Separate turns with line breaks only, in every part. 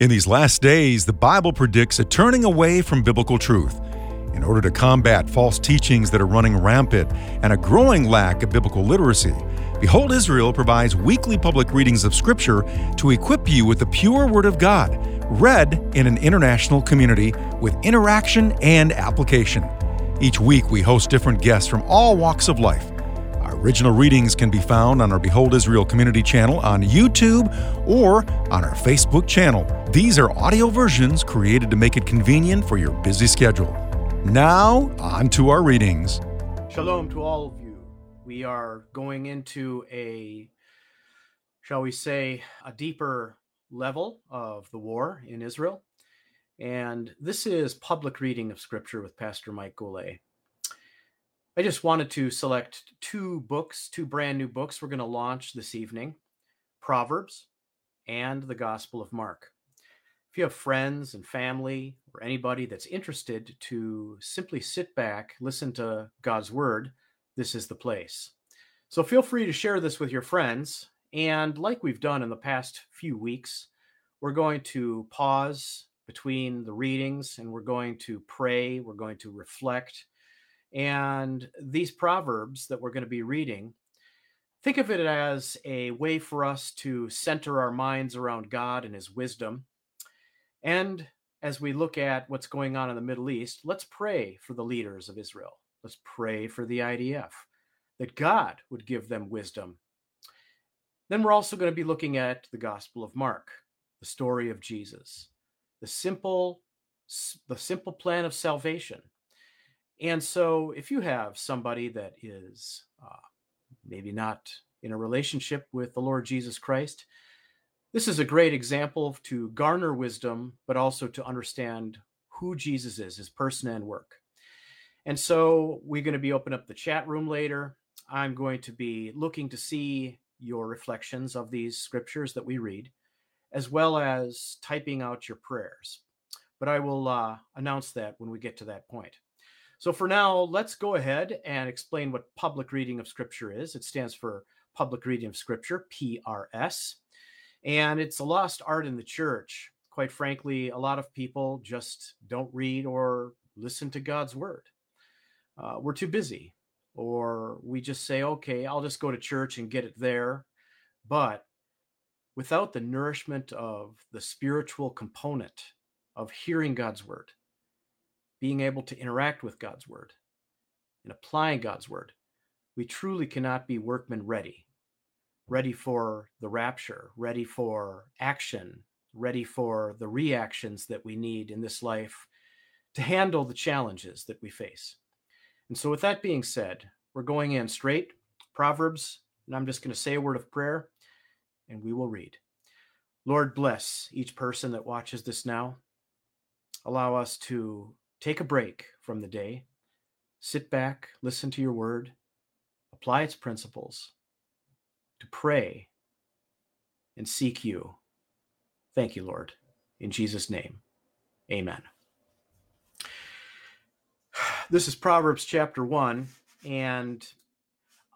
In these last days, the Bible predicts a turning away from biblical truth. In order to combat false teachings that are running rampant and a growing lack of biblical literacy, Behold Israel provides weekly public readings of Scripture to equip you with the pure Word of God, read in an international community with interaction and application. Each week, we host different guests from all walks of life. Original readings can be found on our Behold Israel community channel on YouTube or on our Facebook channel. These are audio versions created to make it convenient for your busy schedule. Now, on to our readings.
Shalom to all of you. We are going into a, shall we say, a deeper level of the war in Israel. And this is public reading of scripture with Pastor Mike Golay. I just wanted to select two books, two brand new books we're going to launch this evening Proverbs and the Gospel of Mark. If you have friends and family or anybody that's interested to simply sit back, listen to God's word, this is the place. So feel free to share this with your friends. And like we've done in the past few weeks, we're going to pause between the readings and we're going to pray, we're going to reflect. And these proverbs that we're going to be reading, think of it as a way for us to center our minds around God and his wisdom. And as we look at what's going on in the Middle East, let's pray for the leaders of Israel. Let's pray for the IDF that God would give them wisdom. Then we're also going to be looking at the Gospel of Mark, the story of Jesus the simple the simple plan of salvation. And so if you have somebody that is uh, maybe not in a relationship with the Lord Jesus Christ, this is a great example to garner wisdom, but also to understand who Jesus is, his person and work. And so we're going to be opening up the chat room later. I'm going to be looking to see your reflections of these scriptures that we read as well as typing out your prayers. But I will uh, announce that when we get to that point. So for now, let's go ahead and explain what public reading of Scripture is. It stands for Public Reading of Scripture, PRS. And it's a lost art in the church. Quite frankly, a lot of people just don't read or listen to God's word. Uh, we're too busy, or we just say, okay, I'll just go to church and get it there. But without the nourishment of the spiritual component of hearing God's word, being able to interact with God's word, and applying God's word, we truly cannot be workmen ready, ready for the rapture, ready for action, ready for the reactions that we need in this life to handle the challenges that we face. And so, with that being said, we're going in straight, Proverbs, and I'm just going to say a word of prayer and we will read. Lord, bless each person that watches this now. Allow us to take a break from the day, sit back, listen to your word, apply its principles, to pray and seek you. Thank you, Lord. In Jesus' name, amen. This is Proverbs chapter 1, and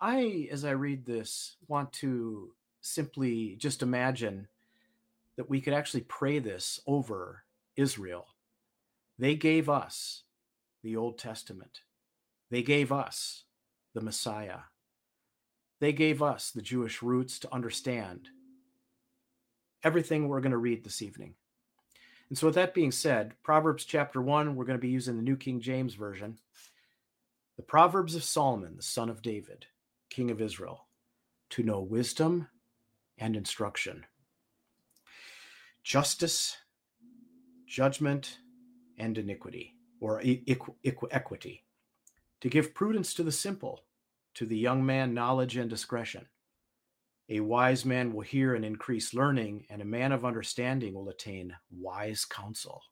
I, as I read this, want to simply just imagine that we could actually pray this over Israel. They gave us the Old Testament, they gave us the Messiah, they gave us the Jewish roots to understand everything we're going to read this evening. And so, with that being said, Proverbs chapter 1, we're going to be using the New King James Version. The Proverbs of Solomon, the son of David, king of Israel, to know wisdom and instruction. Justice, judgment, and iniquity, or equ- equ- equity. To give prudence to the simple, to the young man knowledge and discretion. A wise man will hear and increase learning, and a man of understanding will attain wise counsel.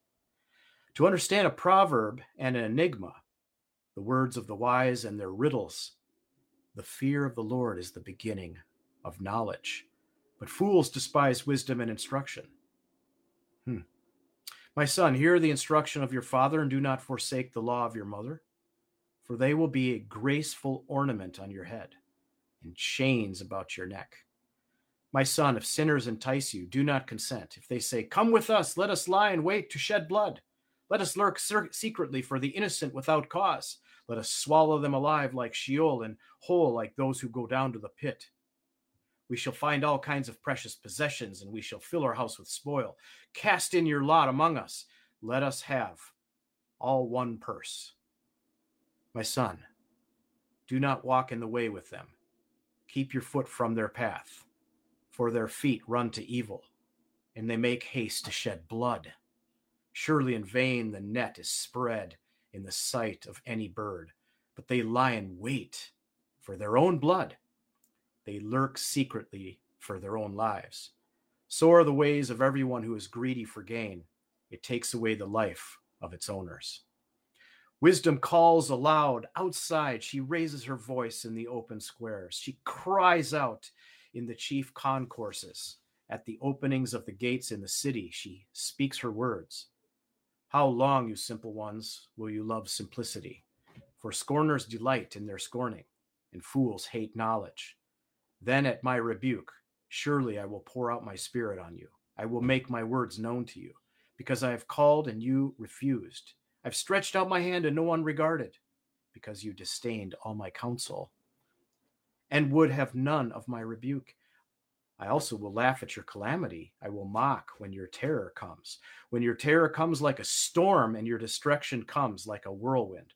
To understand a proverb and an enigma, the words of the wise and their riddles, the fear of the Lord is the beginning of knowledge but fools despise wisdom and instruction. Hmm. My son, hear the instruction of your father, and do not forsake the law of your mother, for they will be a graceful ornament on your head and chains about your neck. My son, if sinners entice you, do not consent. If they say, Come with us, let us lie in wait to shed blood. Let us lurk secretly for the innocent without cause. Let us swallow them alive like Sheol and whole like those who go down to the pit. We shall find all kinds of precious possessions, and we shall fill our house with spoil. Cast in your lot among us. Let us have all one purse. My son, do not walk in the way with them. Keep your foot from their path, for their feet run to evil, and they make haste to shed blood. Surely in vain the net is spread in the sight of any bird, but they lie in wait for their own blood. They lurk secretly for their own lives. So are the ways of everyone who is greedy for gain. It takes away the life of its owners. Wisdom calls aloud outside. She raises her voice in the open squares. She cries out in the chief concourses. At the openings of the gates in the city, she speaks her words. How long, you simple ones, will you love simplicity? For scorners delight in their scorning, and fools hate knowledge. Then at my rebuke, surely I will pour out my spirit on you. I will make my words known to you, because I have called and you refused. I've stretched out my hand and no one regarded, because you disdained all my counsel and would have none of my rebuke. I also will laugh at your calamity. I will mock when your terror comes. When your terror comes like a storm and your destruction comes like a whirlwind,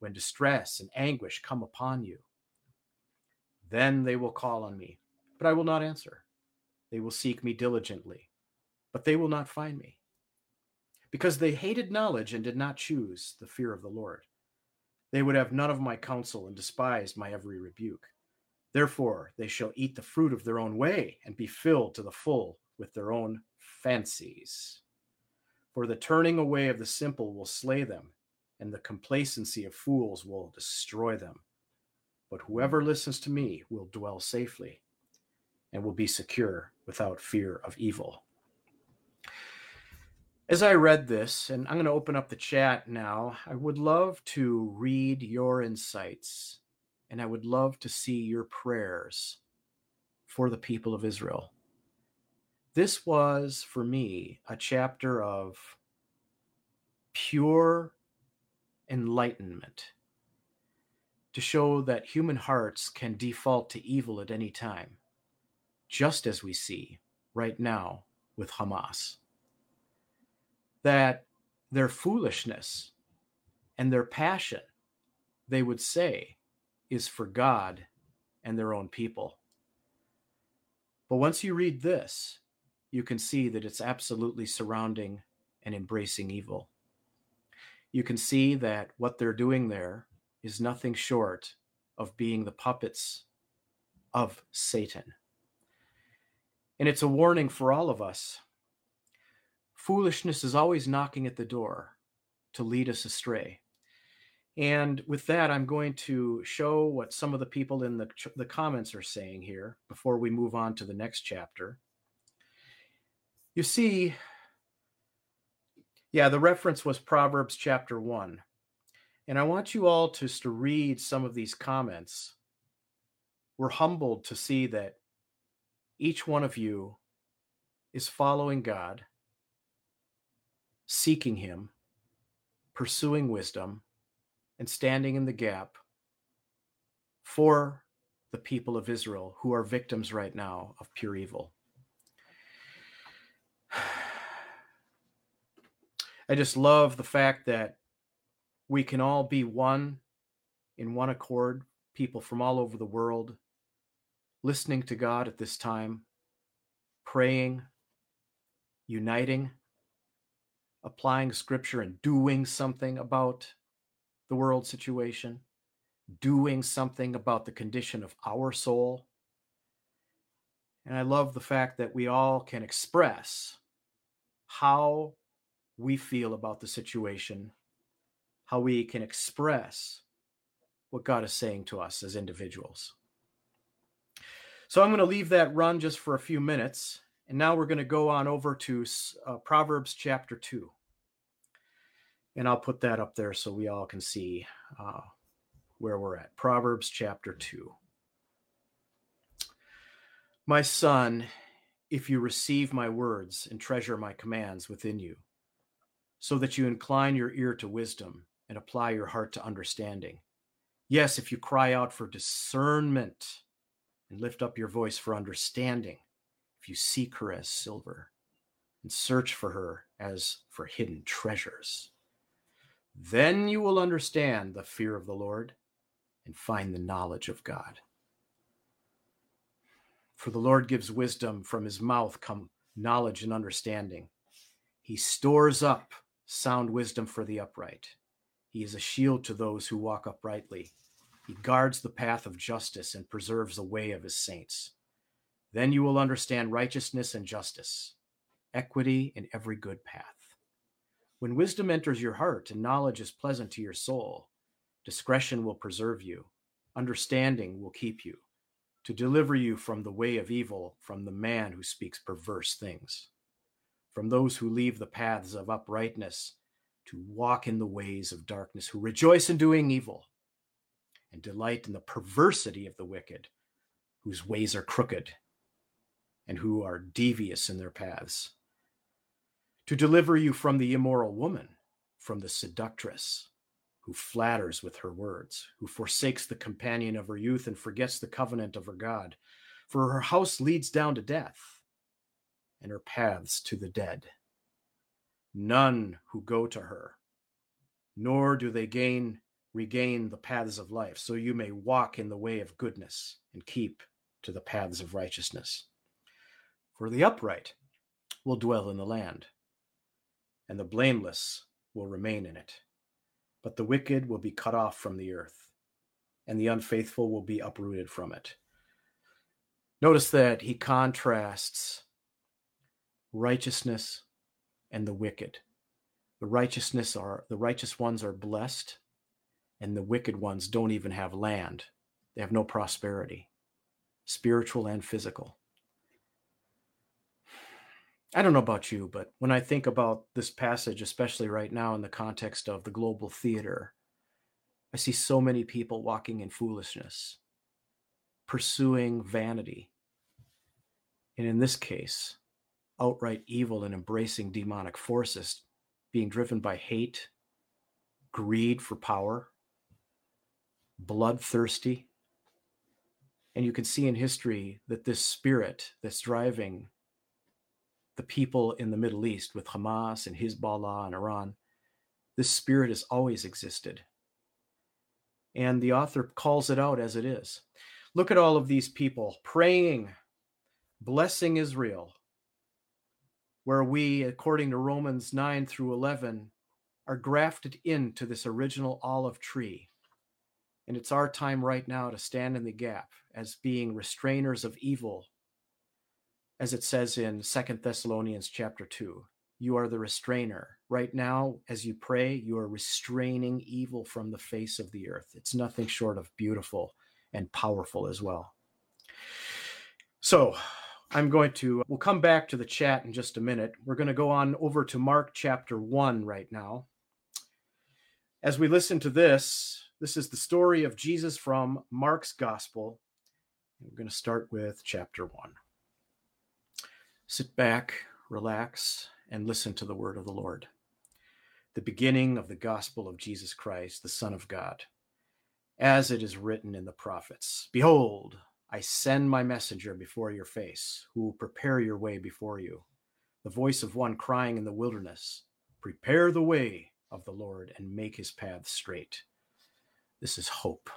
when distress and anguish come upon you. Then they will call on me, but I will not answer. They will seek me diligently, but they will not find me. Because they hated knowledge and did not choose the fear of the Lord. They would have none of my counsel and despised my every rebuke. Therefore, they shall eat the fruit of their own way and be filled to the full with their own fancies. For the turning away of the simple will slay them, and the complacency of fools will destroy them. But whoever listens to me will dwell safely and will be secure without fear of evil. As I read this, and I'm going to open up the chat now, I would love to read your insights and I would love to see your prayers for the people of Israel. This was, for me, a chapter of pure enlightenment to show that human hearts can default to evil at any time, just as we see right now with Hamas. That their foolishness and their passion, they would say, is for God and their own people. But once you read this, you can see that it's absolutely surrounding and embracing evil. You can see that what they're doing there is nothing short of being the puppets of Satan. And it's a warning for all of us. Foolishness is always knocking at the door to lead us astray. And with that, I'm going to show what some of the people in the, the comments are saying here before we move on to the next chapter. You see, yeah, the reference was Proverbs chapter 1. And I want you all to, to read some of these comments. We're humbled to see that each one of you is following God, seeking Him, pursuing wisdom, and standing in the gap for the people of Israel who are victims right now of pure evil. I just love the fact that we can all be one in one accord, people from all over the world, listening to God at this time, praying, uniting, applying scripture, and doing something about the world situation, doing something about the condition of our soul. And I love the fact that we all can express how we feel about the situation, how we can express what God is saying to us as individuals. So I'm going to leave that run just for a few minutes. And now we're going to go on over to uh, Proverbs chapter 2 and I'll put that up there so we all can see uh, where we're at. Proverbs chapter 2. My son, if you receive my words and treasure my commands within you, so that you incline your ear to wisdom and apply your heart to understanding. Yes, if you cry out for discernment and lift up your voice for understanding, if you seek her as silver and search for her as for hidden treasures, then you will understand the fear of the Lord and find the knowledge of God. For the Lord gives wisdom, from his mouth come knowledge and understanding. He stores up sound wisdom for the upright. He is a shield to those who walk uprightly. He guards the path of justice and preserves the way of his saints. Then you will understand righteousness and justice, equity in every good path. When wisdom enters your heart and knowledge is pleasant to your soul, discretion will preserve you, understanding will keep you to deliver you from the way of evil, from the man who speaks perverse things, from those who leave the paths of uprightness to walk in the ways of darkness, who rejoice in doing evil and delight in the perversity of the wicked, whose ways are crooked and who are devious in their paths, to deliver you from the immoral woman, from the seductress who flatters with her words, who forsakes the companion of her youth and forgets the covenant of her God. For her house leads down to death, and her paths to the dead. None who go to her, nor do they gain regain the paths of life, so you may walk in the way of goodness and keep to the paths of righteousness. For the upright will dwell in the land, and the blameless will remain in it. But the wicked will be cut off from the earth, and the unfaithful will be uprooted from it. Notice that he contrasts righteousness and the wicked. The righteousness are the righteous ones are blessed, and the wicked ones don't even have land. They have no prosperity, spiritual and physical. I don't know about you, but when I think about this passage, especially right now in the context of the global theater, I see so many people walking in foolishness, pursuing vanity. And in this case, outright evil and embracing demonic forces, being driven by hate, greed for power, bloodthirsty. And you can see in history that this spirit that's driving the people in the Middle East with Hamas and Hezbollah and Iran. This spirit has always existed. And the author calls it out as it is. Look at all of these people praying, blessing Israel, where we, according to Romans 9 through 11, are grafted into this original olive tree. And it's our time right now to stand in the gap as being restrainers of evil as it says in Second Thessalonians chapter 2. You are the restrainer. Right now, as you pray, you are restraining evil from the face of the earth. It's nothing short of beautiful and powerful as well. So, I'm going to, we'll come back to the chat in just a minute. We're going to go on over to Mark chapter 1 right now. As we listen to this, this is the story of Jesus from Mark's gospel. We're going to start with chapter 1. Sit back, relax, and listen to the word of the Lord. The beginning of the gospel of Jesus Christ, the Son of God. As it is written in the prophets Behold, I send my messenger before your face, who will prepare your way before you. The voice of one crying in the wilderness, Prepare the way of the Lord and make his path straight. This is hope.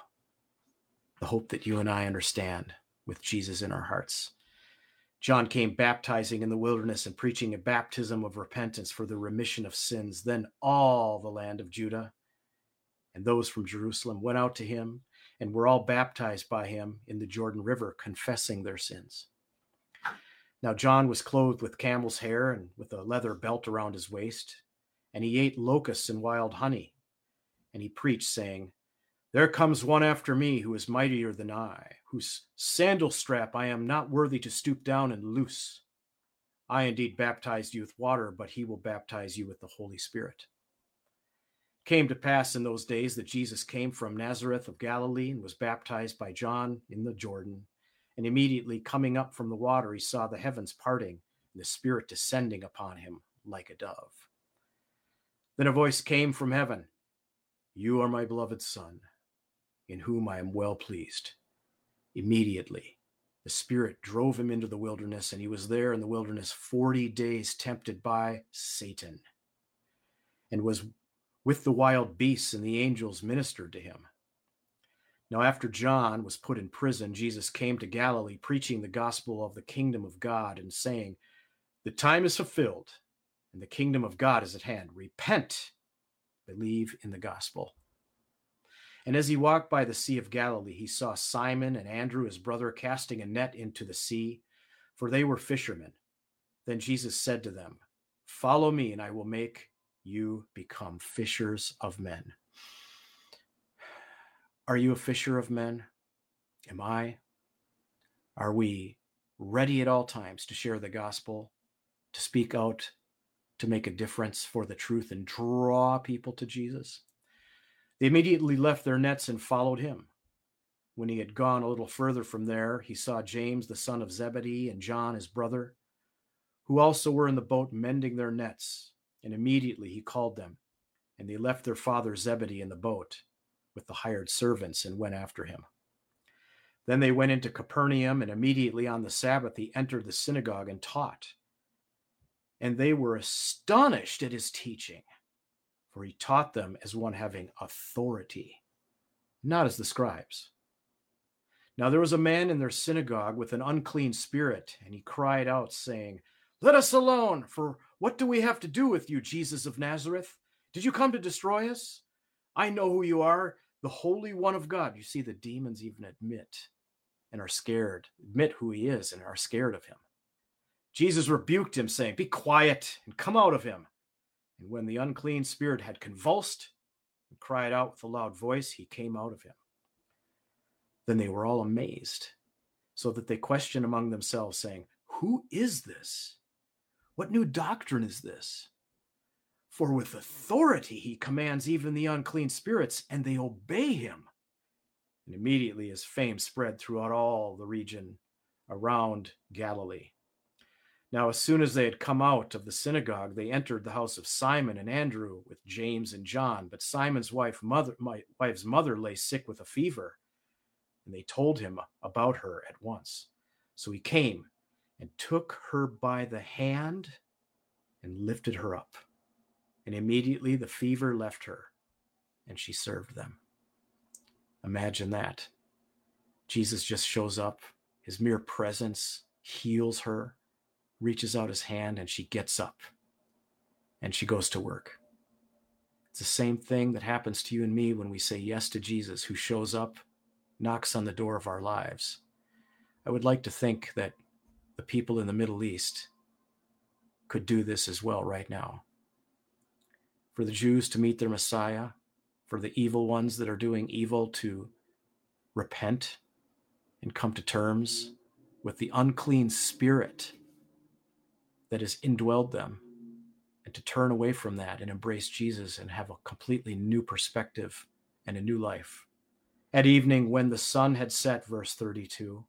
The hope that you and I understand with Jesus in our hearts. John came baptizing in the wilderness and preaching a baptism of repentance for the remission of sins. Then all the land of Judah and those from Jerusalem went out to him and were all baptized by him in the Jordan River, confessing their sins. Now, John was clothed with camel's hair and with a leather belt around his waist, and he ate locusts and wild honey. And he preached, saying, there comes one after me who is mightier than I, whose sandal strap I am not worthy to stoop down and loose. I indeed baptized you with water, but he will baptize you with the Holy Spirit. Came to pass in those days that Jesus came from Nazareth of Galilee and was baptized by John in the Jordan. And immediately coming up from the water, he saw the heavens parting and the Spirit descending upon him like a dove. Then a voice came from heaven You are my beloved Son, in whom I am well pleased. Immediately, the Spirit drove him into the wilderness, and he was there in the wilderness 40 days, tempted by Satan, and was with the wild beasts, and the angels ministered to him. Now, after John was put in prison, Jesus came to Galilee, preaching the gospel of the kingdom of God and saying, The time is fulfilled, and the kingdom of God is at hand. Repent, believe in the gospel. And as he walked by the Sea of Galilee, he saw Simon and Andrew, his brother, casting a net into the sea, for they were fishermen. Then Jesus said to them, Follow me, and I will make you become fishers of men. Are you a fisher of men? Am I? Are we ready at all times to share the gospel, to speak out, to make a difference for the truth and draw people to Jesus? They immediately left their nets and followed him. When he had gone a little further from there, he saw James, the son of Zebedee, and John, his brother, who also were in the boat mending their nets. And immediately he called them, and they left their father Zebedee in the boat with the hired servants and went after him. Then they went into Capernaum, and immediately on the Sabbath he entered the synagogue and taught. And they were astonished at his teaching, for he taught them as one having authority, not as the scribes. Now there was a man in their synagogue with an unclean spirit, and he cried out, saying, Let us alone, for what do we have to do with you, Jesus of Nazareth? Did you come to destroy us? I know who you are, the Holy One of God. You see, the demons even admit and are scared, admit who he is and are scared of him. Jesus rebuked him, saying, Be quiet and come out of him. And when the unclean spirit had convulsed and cried out with a loud voice, he came out of him. Then they were all amazed, so that they questioned among themselves, saying, Who is this? What new doctrine is this? For with authority he commands even the unclean spirits, and they obey him. And immediately his fame spread throughout all the region around Galilee. Now, as soon as they had come out of the synagogue, they entered the house of Simon and Andrew with James and John. But Simon's wife, mother, wife's mother, lay sick with a fever, and they told him about her at once. So he came and took her by the hand and lifted her up and immediately the fever left her, and she served them. Imagine that. Jesus just shows up, his mere presence heals her, reaches out his hand, and she gets up and she goes to work. It's the same thing that happens to you and me when we say yes to Jesus, who shows up, knocks on the door of our lives. I would like to think that the people in the Middle East could do this as well right now for the Jews to meet their Messiah, for the evil ones that are doing evil to repent and come to terms with the unclean spirit that has indwelled them, and to turn away from that and embrace Jesus and have a completely new perspective and a new life. At evening, when the sun had set, verse 32,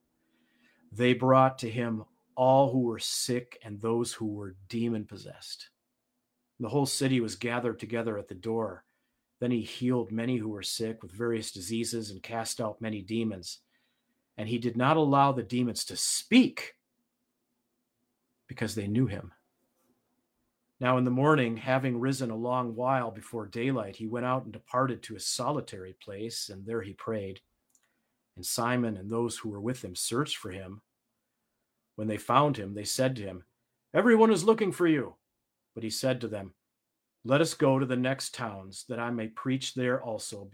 they brought to him all who were sick and those who were demon possessed the whole city was gathered together at the door. Then he healed many who were sick with various diseases and cast out many demons. And he did not allow the demons to speak because they knew him. Now, in the morning, having risen a long while before daylight, he went out and departed to a solitary place, and there he prayed. And Simon and those who were with him searched for him. When they found him, they said to him, Everyone is looking for you. But he said to them, Let us go to the next towns, that I may preach there also,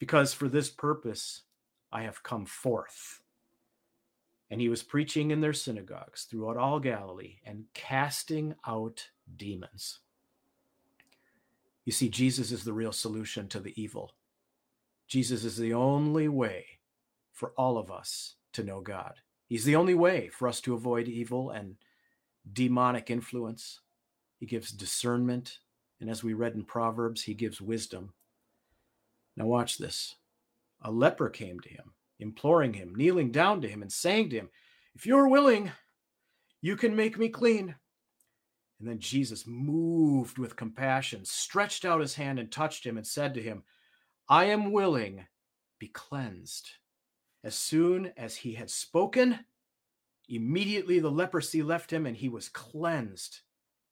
because for this purpose I have come forth. And he was preaching in their synagogues throughout all Galilee and casting out demons. You see, Jesus is the real solution to the evil. Jesus is the only way for all of us to know God. He's the only way for us to avoid evil and demonic influence. He gives discernment. And as we read in Proverbs, he gives wisdom. Now, watch this. A leper came to him imploring him, kneeling down to him, and saying to him, If you're willing, you can make me clean. And then Jesus, moved with compassion, stretched out his hand and touched him and said to him, I am willing, be cleansed. As soon as he had spoken, immediately the leprosy left him and he was cleansed.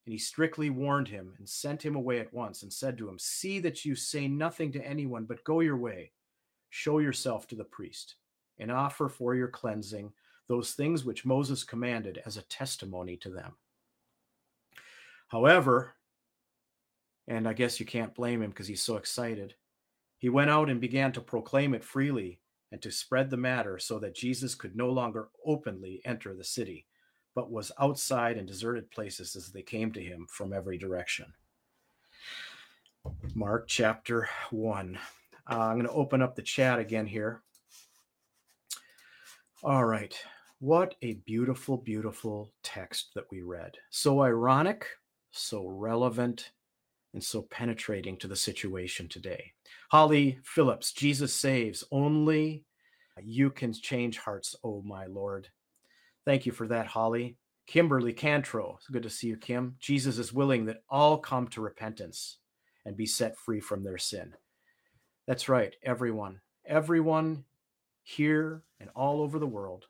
And he strictly warned him and sent him away at once and said to him, See that you say nothing to anyone, but go your way, show yourself to the priest, and offer for your cleansing those things which Moses commanded as a testimony to them. However, and I guess you can't blame him because he's so excited, he went out and began to proclaim it freely and to spread the matter so that Jesus could no longer openly enter the city but was outside in deserted places as they came to him from every direction. Mark chapter 1. Uh, I'm going to open up the chat again here. All right. What a beautiful, beautiful text that we read. So ironic, so relevant, and so penetrating to the situation today. Holly Phillips, Jesus saves. Only you can change hearts, oh my Lord. Thank you for that, Holly. Kimberly Cantro, it's good to see you, Kim. Jesus is willing that all come to repentance and be set free from their sin. That's right, everyone. Everyone here and all over the world.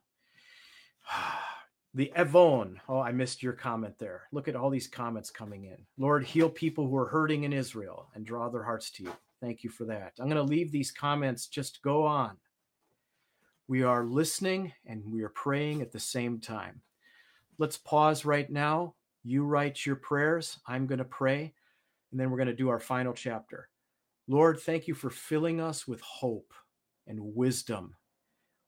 The Evon. Oh, I missed your comment there. Look at all these comments coming in. Lord, heal people who are hurting in Israel and draw their hearts to you. Thank you for that. I'm going to leave these comments just go on. We are listening and we are praying at the same time. Let's pause right now. You write your prayers. I'm going to pray, and then we're going to do our final chapter. Lord, thank you for filling us with hope and wisdom.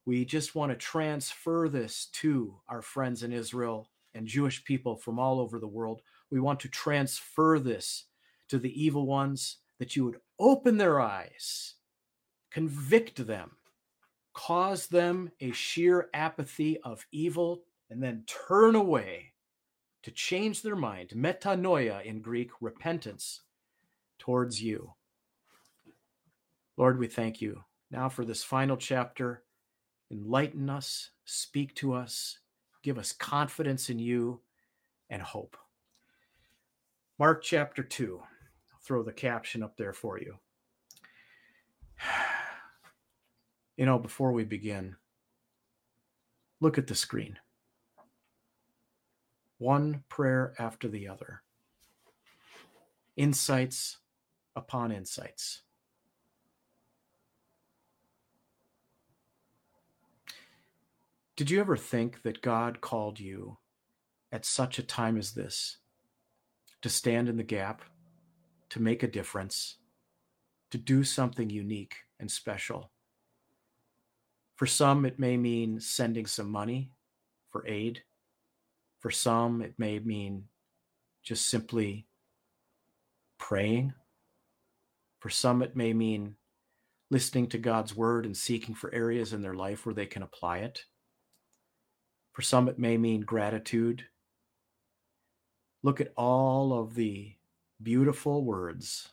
We just want to transfer this to our friends in Israel and Jewish people from all over the world. We want to transfer this to the evil ones that you would open their eyes, convict them, cause them a sheer apathy of evil, and then turn away to change their mind, metanoia in Greek, repentance towards you. Lord, we thank you now for this final chapter. Enlighten us, speak to us, give us confidence in you and hope. Mark chapter 2. I'll throw the caption up there for you. You know, before we begin, look at the screen. One prayer after the other, insights upon insights. Did you ever think that God called you at such a time as this to stand in the gap, to make a difference, to do something unique and special? For some, it may mean sending some money for aid. For some, it may mean just simply praying. For some, it may mean listening to God's word and seeking for areas in their life where they can apply it. For some, it may mean gratitude. Look at all of the beautiful words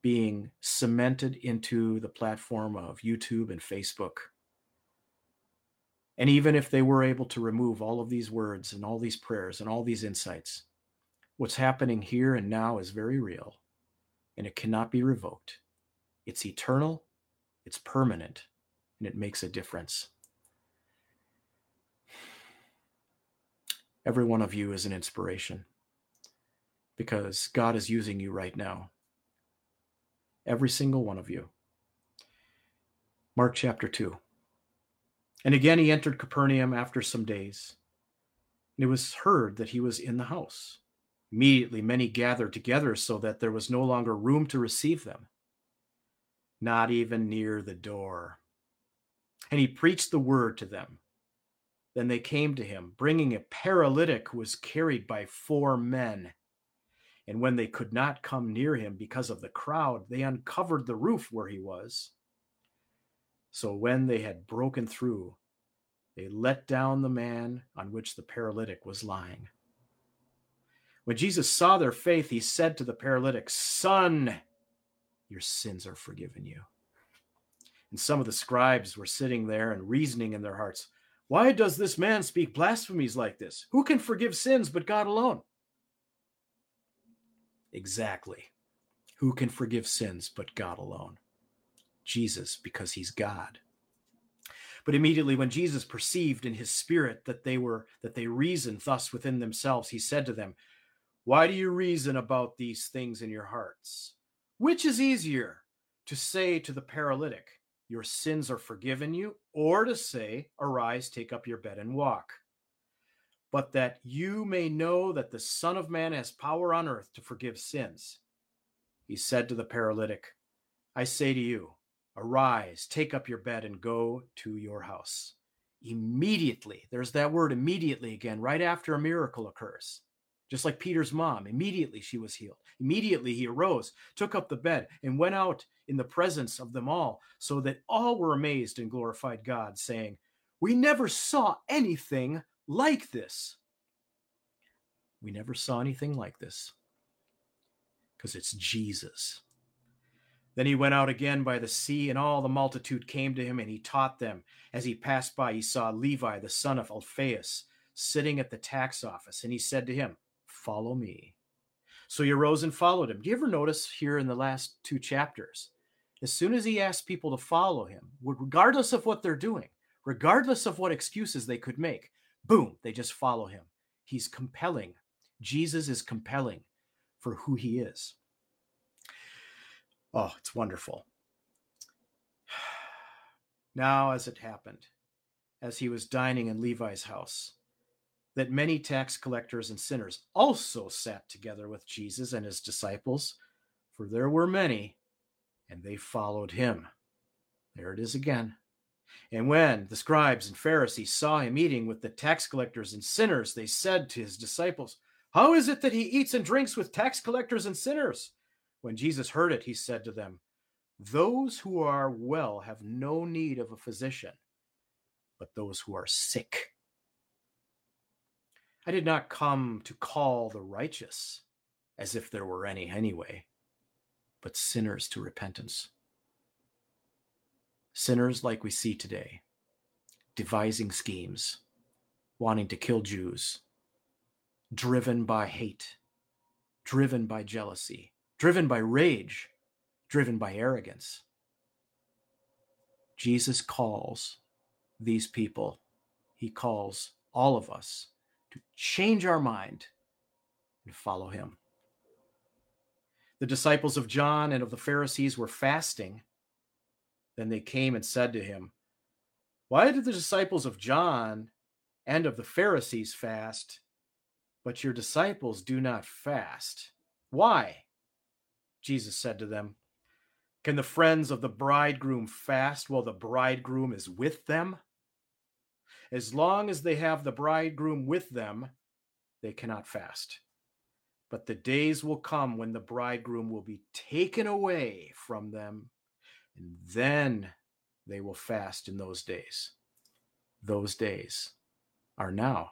being cemented into the platform of YouTube and Facebook. And even if they were able to remove all of these words and all these prayers and all these insights, what's happening here and now is very real and it cannot be revoked. It's eternal, it's permanent, and it makes a difference. Every one of you is an inspiration because God is using you right now every single one of you. Mark chapter 2. And again he entered Capernaum after some days. And it was heard that he was in the house. Immediately many gathered together so that there was no longer room to receive them, not even near the door. And he preached the word to them. Then they came to him, bringing a paralytic who was carried by four men. And when they could not come near him because of the crowd, they uncovered the roof where he was. So when they had broken through, they let down the man on which the paralytic was lying. When Jesus saw their faith, he said to the paralytic, Son, your sins are forgiven you. And some of the scribes were sitting there and reasoning in their hearts, Why does this man speak blasphemies like this? Who can forgive sins but God alone? Exactly. Who can forgive sins but God alone? Jesus, because he's God. But immediately when Jesus perceived in his spirit that they were that they reasoned thus within themselves, he said to them, Why do you reason about these things in your hearts? Which is easier to say to the paralytic, Your sins are forgiven you, or to say, Arise, take up your bed and walk? But that you may know that the Son of Man has power on earth to forgive sins. He said to the paralytic, I say to you, Arise, take up your bed, and go to your house. Immediately, there's that word immediately again, right after a miracle occurs. Just like Peter's mom, immediately she was healed. Immediately he arose, took up the bed, and went out in the presence of them all, so that all were amazed and glorified God, saying, We never saw anything like this. We never saw anything like this because it's Jesus. Then he went out again by the sea, and all the multitude came to him, and he taught them. As he passed by, he saw Levi, the son of Alphaeus, sitting at the tax office, and he said to him, Follow me. So he arose and followed him. Do you ever notice here in the last two chapters? As soon as he asked people to follow him, regardless of what they're doing, regardless of what excuses they could make, boom, they just follow him. He's compelling. Jesus is compelling for who he is. Oh, it's wonderful. Now, as it happened, as he was dining in Levi's house, that many tax collectors and sinners also sat together with Jesus and his disciples, for there were many, and they followed him. There it is again. And when the scribes and Pharisees saw him eating with the tax collectors and sinners, they said to his disciples, How is it that he eats and drinks with tax collectors and sinners? When Jesus heard it, he said to them, Those who are well have no need of a physician, but those who are sick. I did not come to call the righteous, as if there were any anyway, but sinners to repentance. Sinners like we see today, devising schemes, wanting to kill Jews, driven by hate, driven by jealousy, driven by rage, driven by arrogance. Jesus calls these people, he calls all of us change our mind and follow him. The disciples of John and of the Pharisees were fasting. Then they came and said to him, Why did the disciples of John and of the Pharisees fast, but your disciples do not fast? Why? Jesus said to them, Can the friends of the bridegroom fast while the bridegroom is with them? As long as they have the bridegroom with them, they cannot fast. But the days will come when the bridegroom will be taken away from them, and then they will fast in those days. Those days are now.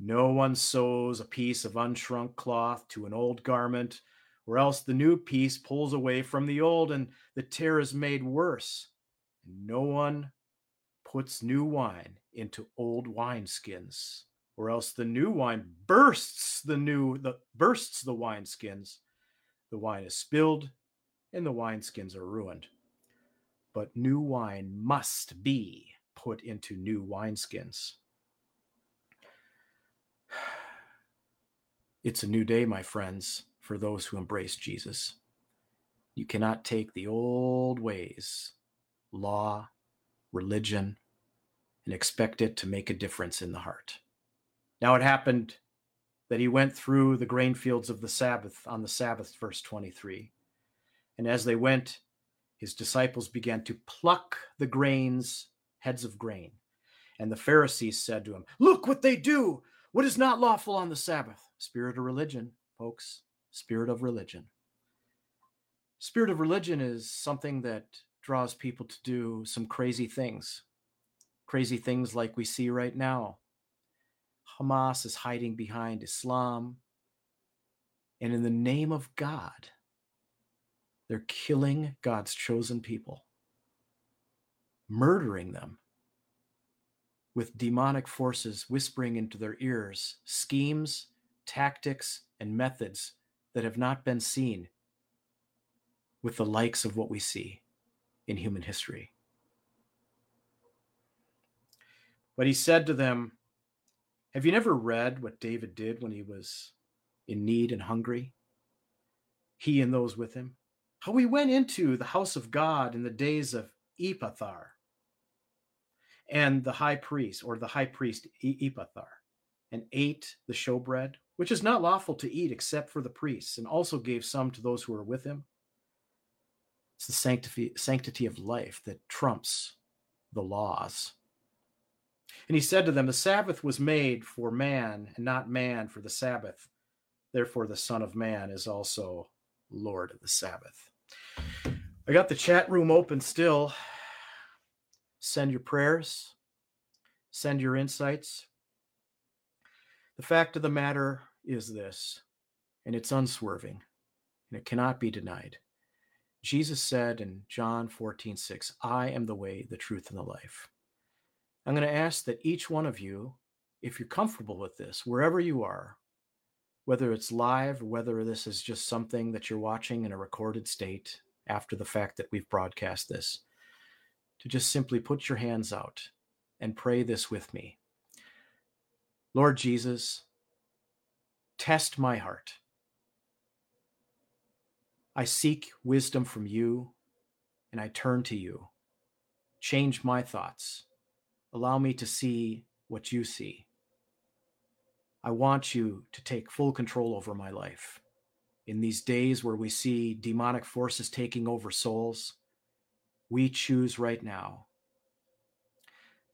No one sews a piece of unshrunk cloth to an old garment or else the new piece pulls away from the old and the tear is made worse. And no one puts new wine into old wineskins, or else the new wine bursts the new the bursts the wineskins. The wine is spilled and the wineskins are ruined. But new wine must be put into new wineskins. It's a new day, my friends for those who embrace Jesus. You cannot take the old ways, law, religion, and expect it to make a difference in the heart. Now it happened that he went through the grain fields of the Sabbath on the Sabbath, verse 23. And as they went, his disciples began to pluck the grains, heads of grain. And the Pharisees said to him, Look what they do! What is not lawful on the Sabbath? Spirit of religion, folks spirit of religion. Spirit of religion is something that draws people to do some crazy things. Crazy things like we see right now. Hamas is hiding behind Islam. And in the name of God, they're killing God's chosen people. murdering them with demonic forces whispering into their ears schemes, tactics, and methods that have not been seen with the likes of what we see in human history. But he said to them, Have you never read what David did when he was in need and hungry? He and those with him? How he went into the house of God in the days of Abiathar and the high priest, or the high priest Abiathar, and ate the showbread, which is not lawful to eat except for the priests, and also gave some to those who were with him. It's the sanctity, sanctity of life that trumps the laws. And he said to them, The Sabbath was made for man, and not man for the Sabbath. Therefore, the Son of Man is also Lord of the Sabbath. I got the chat room open still. Send your prayers, send your insights. The fact of the matter is this, and it's unswerving, and it cannot be denied. Jesus said in John 14, 6, I am the way, the truth, and the life. I'm going to ask that each one of you, if you're comfortable with this, wherever you are, whether it's live or whether this is just something that you're watching in a recorded state after the fact that we've broadcast this, to just simply put your hands out and pray this with me. Lord Jesus, test my heart. I seek wisdom from you and I turn to you. Change my thoughts. Allow me to see what you see. I want you to take full control over my life. In these days where we see demonic forces taking over souls, we choose right now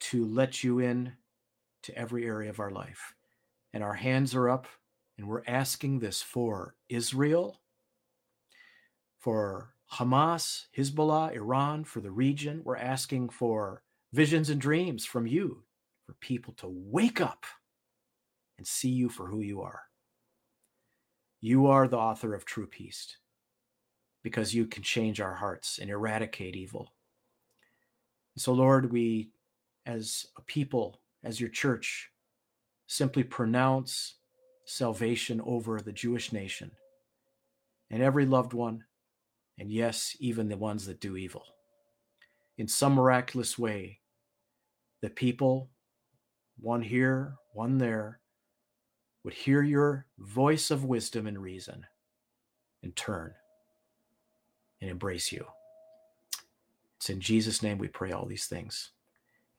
to let you in to every area of our life. And our hands are up, and we're asking this for Israel, for Hamas, Hezbollah, Iran, for the region. We're asking for visions and dreams from you, for people to wake up and see you for who you are. You are the author of true peace because you can change our hearts and eradicate evil. So, Lord, we, as a people, as your church, simply pronounce salvation over the Jewish nation and every loved one, and yes, even the ones that do evil. In some miraculous way, the people, one here, one there, would hear your voice of wisdom and reason and turn and embrace you. It's in Jesus' name we pray all these things.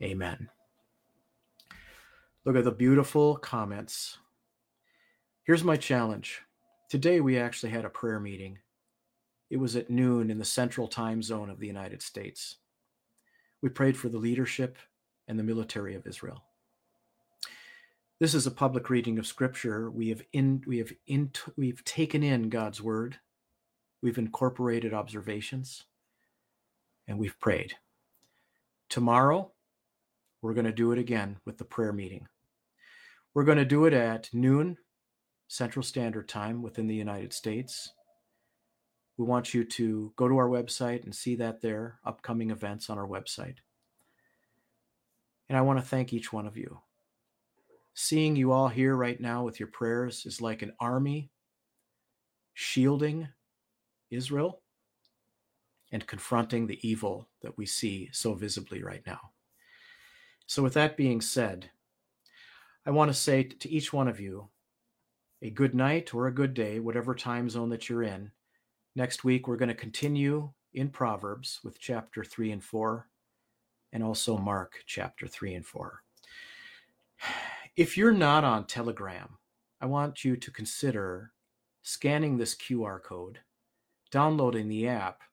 Amen. Look at the beautiful comments. Here's my challenge. Today we actually had a prayer meeting. It was at noon in the central time zone of the United States. We prayed for the leadership and the military of Israel. This is a public reading of scripture. We have in we have in we've taken in God's word. We've incorporated observations and we've prayed. Tomorrow we're going to do it again with the prayer meeting. We're going to do it at noon Central Standard Time within the United States. We want you to go to our website and see that there, upcoming events on our website. And I want to thank each one of you Seeing you all here right now with your prayers is like an army shielding Israel and confronting the evil that we see so visibly right now. So, with that being said, I want to say to each one of you a good night or a good day, whatever time zone that you're in. Next week, we're going to continue in Proverbs with chapter 3 and 4, and also Mark chapter 3 and 4. If you're not on Telegram, I want you to consider scanning this QR code, downloading the app,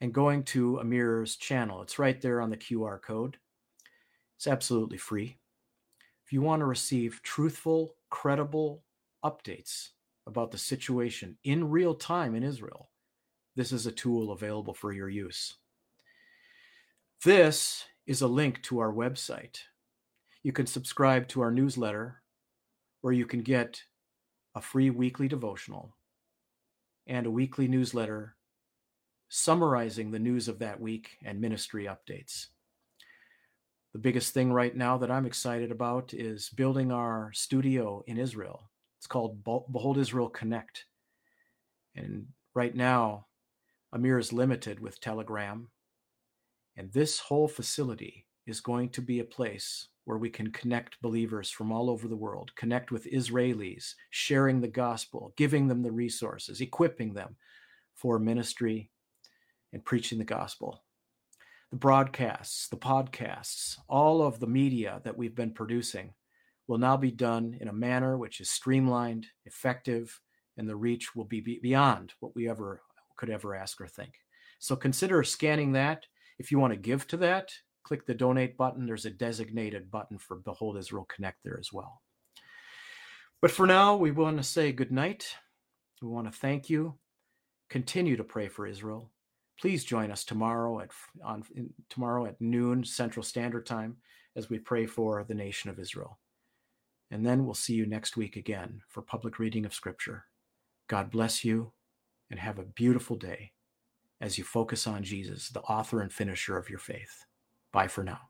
and going to Amir's channel. It's right there on the QR code. It's absolutely free. If you want to receive truthful, credible updates about the situation in real time in Israel, this is a tool available for your use. This is a link to our website you can subscribe to our newsletter where you can get a free weekly devotional and a weekly newsletter summarizing the news of that week and ministry updates. The biggest thing right now that I'm excited about is building our studio in Israel. It's called Behold Israel Connect. And right now, Amir is limited with Telegram. And this whole facility is going to be a place where we can connect believers from all over the world, connect with Israelis, sharing the gospel, giving them the resources, equipping them for ministry and preaching the gospel. The broadcasts, the podcasts, all of the media that we've been producing will now be done in a manner which is streamlined, effective, and the reach will be beyond what we ever could ever ask or think. So consider scanning that. If you want to give to that, click the donate button. There's a designated button for Behold Israel Connect there as well. But for now, we want to say good night. We want to thank you. Continue to pray for Israel. Please join us tomorrow at on tomorrow at noon Central Standard Time as we pray for the nation of Israel. And then we'll see you next week again for public reading of Scripture. God bless you and have a beautiful day as you focus on Jesus, the author and finisher of your faith. Bye for now.